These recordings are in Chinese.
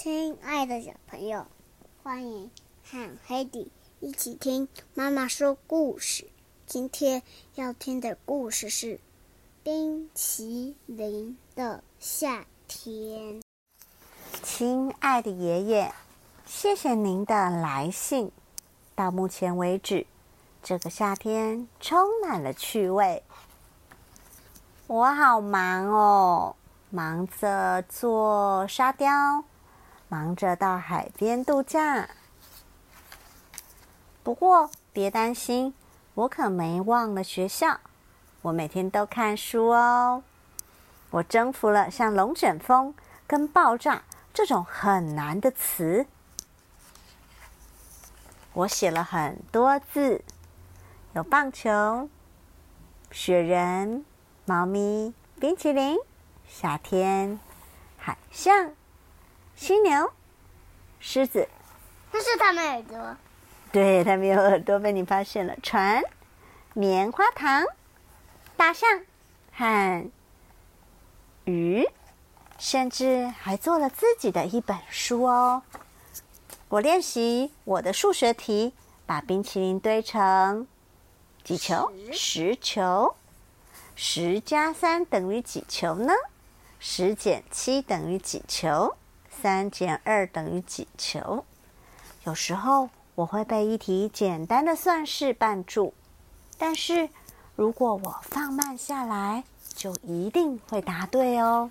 亲爱的小朋友欢迎和黑迪一起听妈妈说故事。今天要听的故事是《冰淇淋的夏天》。亲爱的爷爷，谢谢您的来信。到目前为止，这个夏天充满了趣味。我好忙哦，忙着做沙雕。忙着到海边度假，不过别担心，我可没忘了学校。我每天都看书哦。我征服了像龙卷风跟爆炸这种很难的词。我写了很多字，有棒球、雪人、猫咪、冰淇淋、夏天、海象。犀牛、狮子，那是它们耳朵。对，它们有耳朵，被你发现了。船、棉花糖、大象和鱼，甚至还做了自己的一本书哦。我练习我的数学题，把冰淇淋堆成几球？十球。十加三等于几球呢？十减七等于几球？三减二等于几球？有时候我会被一题简单的算式绊住，但是如果我放慢下来，就一定会答对哦。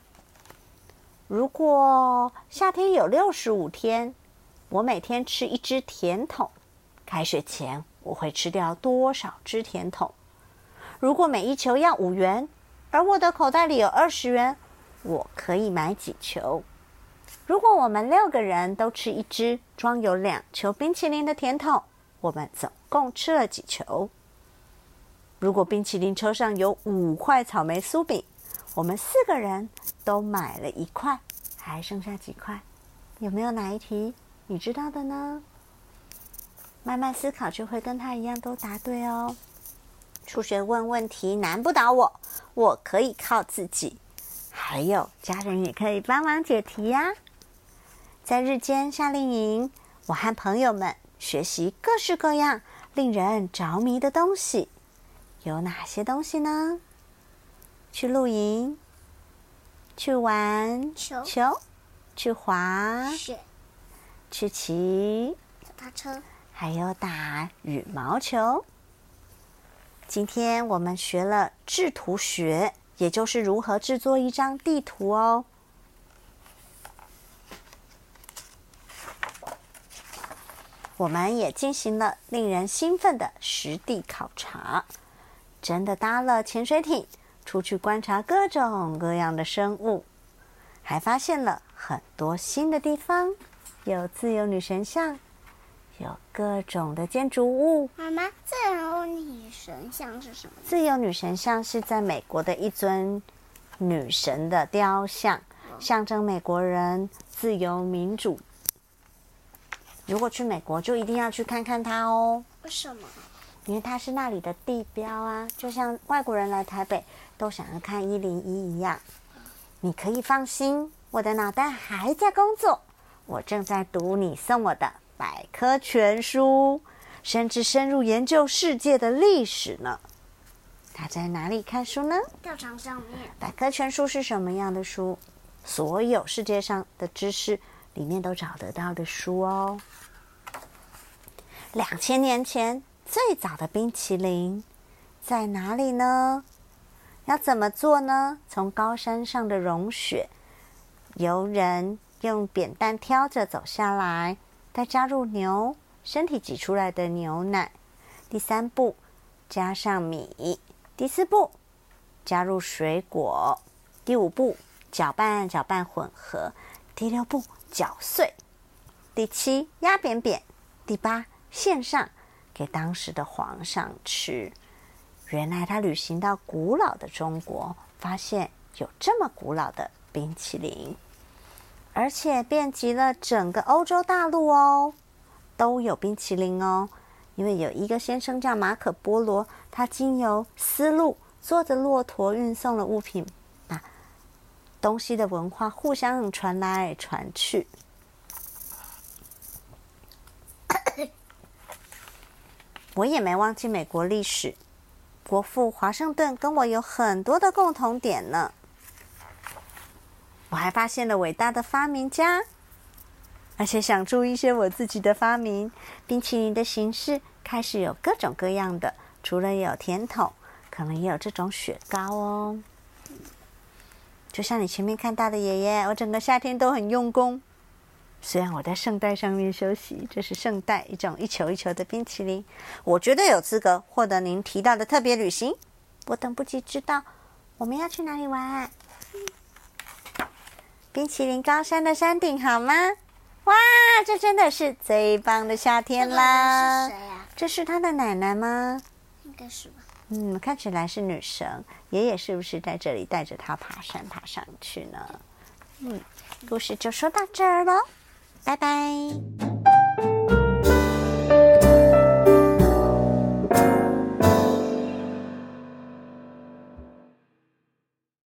如果夏天有六十五天，我每天吃一只甜筒，开学前我会吃掉多少只甜筒？如果每一球要五元，而我的口袋里有二十元，我可以买几球？如果我们六个人都吃一只装有两球冰淇淋的甜筒，我们总共吃了几球？如果冰淇淋车上有五块草莓酥饼，我们四个人都买了一块，还剩下几块？有没有哪一题你知道的呢？慢慢思考就会跟他一样都答对哦。数学问问题难不倒我，我可以靠自己。还有家人也可以帮忙解题呀。在日间夏令营，我和朋友们学习各式各样令人着迷的东西。有哪些东西呢？去露营，去玩球，去滑雪，去骑脚踏车，还有打羽毛球。今天我们学了制图学，也就是如何制作一张地图哦。我们也进行了令人兴奋的实地考察，真的搭了潜水艇出去观察各种各样的生物，还发现了很多新的地方，有自由女神像，有各种的建筑物。妈妈，自由女神像是什么？自由女神像是在美国的一尊女神的雕像，象征美国人自由民主。如果去美国，就一定要去看看它哦。为什么？因为它是那里的地标啊，就像外国人来台北都想要看一零一一样。你可以放心，我的脑袋还在工作，我正在读你送我的百科全书，甚至深入研究世界的历史呢。他在哪里看书呢？吊床上面。百科全书是什么样的书？所有世界上的知识。里面都找得到的书哦。两千年前最早的冰淇淋在哪里呢？要怎么做呢？从高山上的融雪，由人用扁担挑着走下来，再加入牛身体挤出来的牛奶。第三步，加上米。第四步，加入水果。第五步，搅拌搅拌混合。第六步。搅碎，第七压扁扁，第八献上给当时的皇上吃。原来他旅行到古老的中国，发现有这么古老的冰淇淋，而且遍及了整个欧洲大陆哦，都有冰淇淋哦。因为有一个先生叫马可波罗，他经由丝路，坐着骆驼运送了物品。东西的文化互相传来传去。我也没忘记美国历史。国父华盛顿跟我有很多的共同点呢。我还发现了伟大的发明家，而且想出一些我自己的发明。冰淇淋的形式开始有各种各样的，除了有甜筒，可能也有这种雪糕哦。就像你前面看到的，爷爷，我整个夏天都很用功。虽然我在圣代上面休息，这是圣代一种一球一球的冰淇淋，我绝对有资格获得您提到的特别旅行。我等不及知道我们要去哪里玩。冰淇淋高山的山顶好吗？哇，这真的是最棒的夏天啦！这是谁呀？这是他的奶奶吗？应该是吧。嗯，看起来是女神。爷爷是不是在这里带着她爬山爬上去呢？嗯，故事就说到这儿了，拜拜。